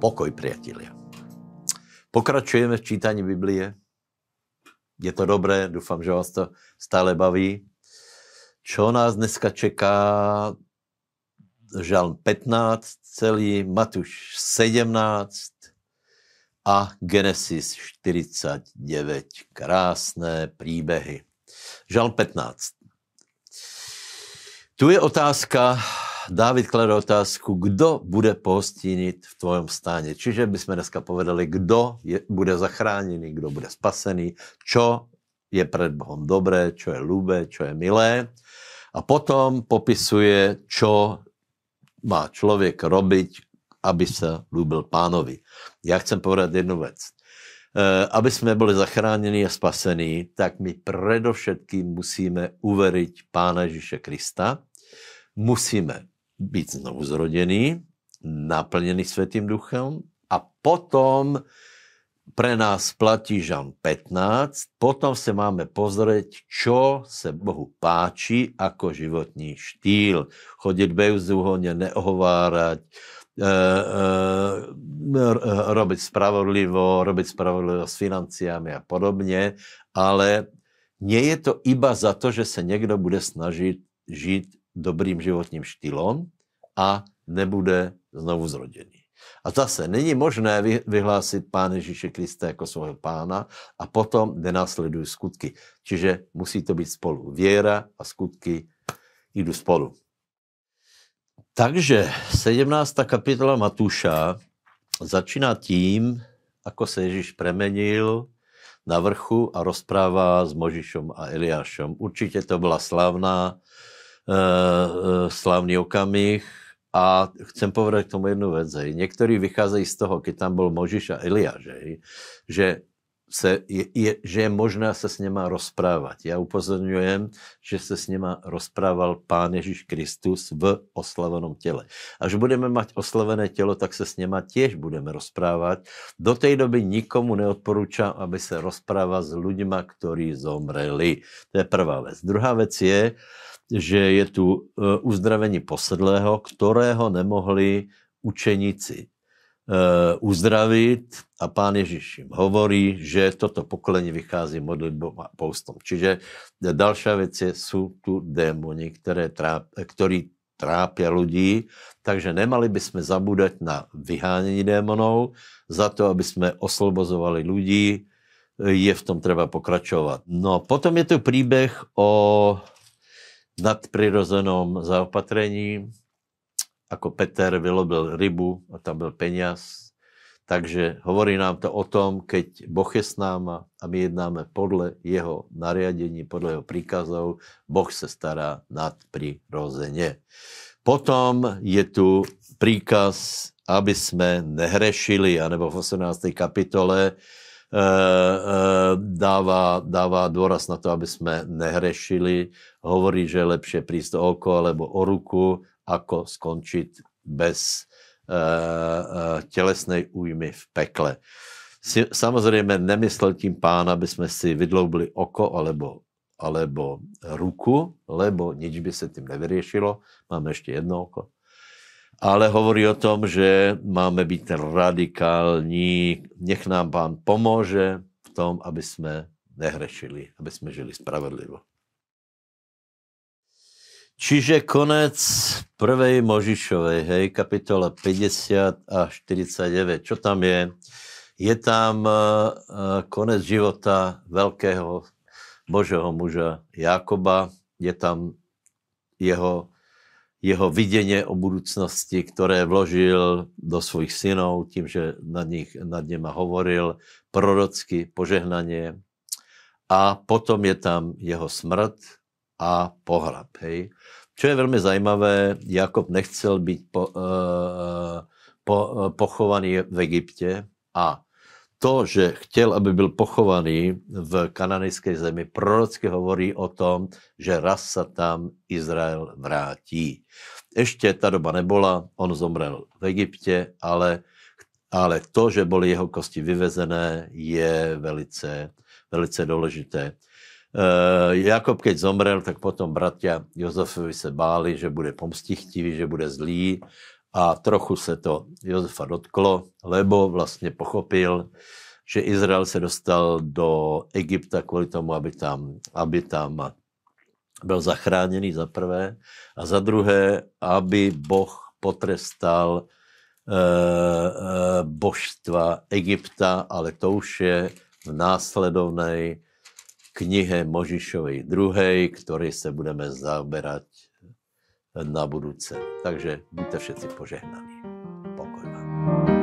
Pokoj, priatelia. Pokračujeme v čítání Biblie. Je to dobré, doufám, že vás to stále baví. Čo nás dneska čeká? Žalm 15, celý Matuš 17 a Genesis 49. Krásné příběhy. Žalm 15. Tu je otázka, Dávid klade otázku, kdo bude pohostínit v tvojom stáně. Čiže bychom dneska povedali, kdo je, bude zachráněný, kdo bude spasený, čo je před Bohem dobré, čo je lúbe, čo je milé. A potom popisuje, čo má člověk robiť, aby se lúbil pánovi. Já chcem povedat jednu věc. E, aby jsme byli zachráněni a spasení, tak my predovšetkým musíme uveriť Pána Ježíše Krista, musíme být znovu zrodený, naplněný Světým duchem a potom pre nás platí Žan 15, potom se máme pozrieť, čo se Bohu páči ako životní štýl. Chodit bezúhodně, neohovárať, e, e, robiť spravodlivo, robiť spravodlivo s financiami a podobně, ale nie je to iba za to, že se někdo bude snažit žít dobrým životním štýlem a nebude znovu zrodený. A zase není možné vyhlásit Pána Ježíše Krista jako svého pána a potom nenásledují skutky. Čiže musí to být spolu. Věra a skutky jdu spolu. Takže 17. kapitola Matuša začíná tím, ako se Ježíš premenil na vrchu a rozprává s Možišom a Eliášom. Určitě to byla slavná, slavný okamih, a chcem povedať k tomu jednu věc. Někteří vycházejí z toho, když tam byl Možiš a Eliáš, že, se, je, je, že je možné se s něma rozprávat. Já upozorňujem, že se s něma rozprával Pán Ježíš Kristus v oslavenom těle. Až budeme mať oslavené tělo, tak se s něma těž budeme rozprávat. Do té doby nikomu neodporučám, aby se rozprával s lidmi, kteří zomreli. To je prvá věc. Druhá věc je, že je tu e, uzdravení posedlého, kterého nemohli učeníci uzdravit a pán Ježíš jim hovorí, že toto pokolení vychází modlitbou a poustom. Čiže další věc je, jsou tu démoni, které tráp, který trápia lidí, takže nemali bychom zabudat na vyhánění démonů, za to, aby jsme oslobozovali lidí, je v tom treba pokračovat. No, potom je tu příběh o nadprirozenom zaopatrení, ako Peter vylobil rybu a tam byl peniaz. Takže hovorí nám to o tom, keď Boh je s náma a my jednáme podle jeho nariadení, podle jeho príkazov, Boh se stará nadprirozeně. Potom je tu príkaz, aby jsme nehrešili, anebo v 18. kapitole dává, dává důraz na to, aby jsme nehrešili. Hovorí, že je lepší prísť oko alebo o ruku, ako skončit bez eh, tělesnej újmy v pekle. Samozřejmě nemyslel tím pán, aby jsme si vydloubili oko alebo, alebo ruku, lebo nič by se tím nevyřešilo. Máme ještě jedno oko ale hovorí o tom, že máme být radikální. Nech nám pán pomůže v tom, aby jsme nehrešili, aby jsme žili spravedlivo. Čiže konec prvej Možišovej, hej, kapitola 50 a 49. Čo tam je? Je tam uh, konec života velkého božího muža Jakoba, je tam jeho jeho viděně o budoucnosti, které vložil do svých synů tím, že nad, nich, nad něma hovoril prorocky, požehnaně. A potom je tam jeho smrt a pohrab. Hej. Čo je velmi zajímavé, Jakob nechcel být po, uh, po, pochovaný v Egyptě a to, že chtěl, aby byl pochovaný v kananejské zemi, prorocky hovorí o tom, že raz se tam Izrael vrátí. Ještě ta doba nebola, on zomrel v Egyptě, ale, ale to, že byly jeho kosti vyvezené, je velice, velice důležité. Uh, Jakob, keď zomrel, tak potom bratia Jozefovi se báli, že bude pomstichtivý, že bude zlý a trochu se to Josefa dotklo, lebo vlastně pochopil, že Izrael se dostal do Egypta kvůli tomu, aby tam, aby tam byl zachráněný za prvé a za druhé, aby Boh potrestal e, e, božstva Egypta, ale to už je v následovné knihe Možišovej druhej, který se budeme zaoberat na budúce. Takže buďte všetci požehnaní. Pokoj vám.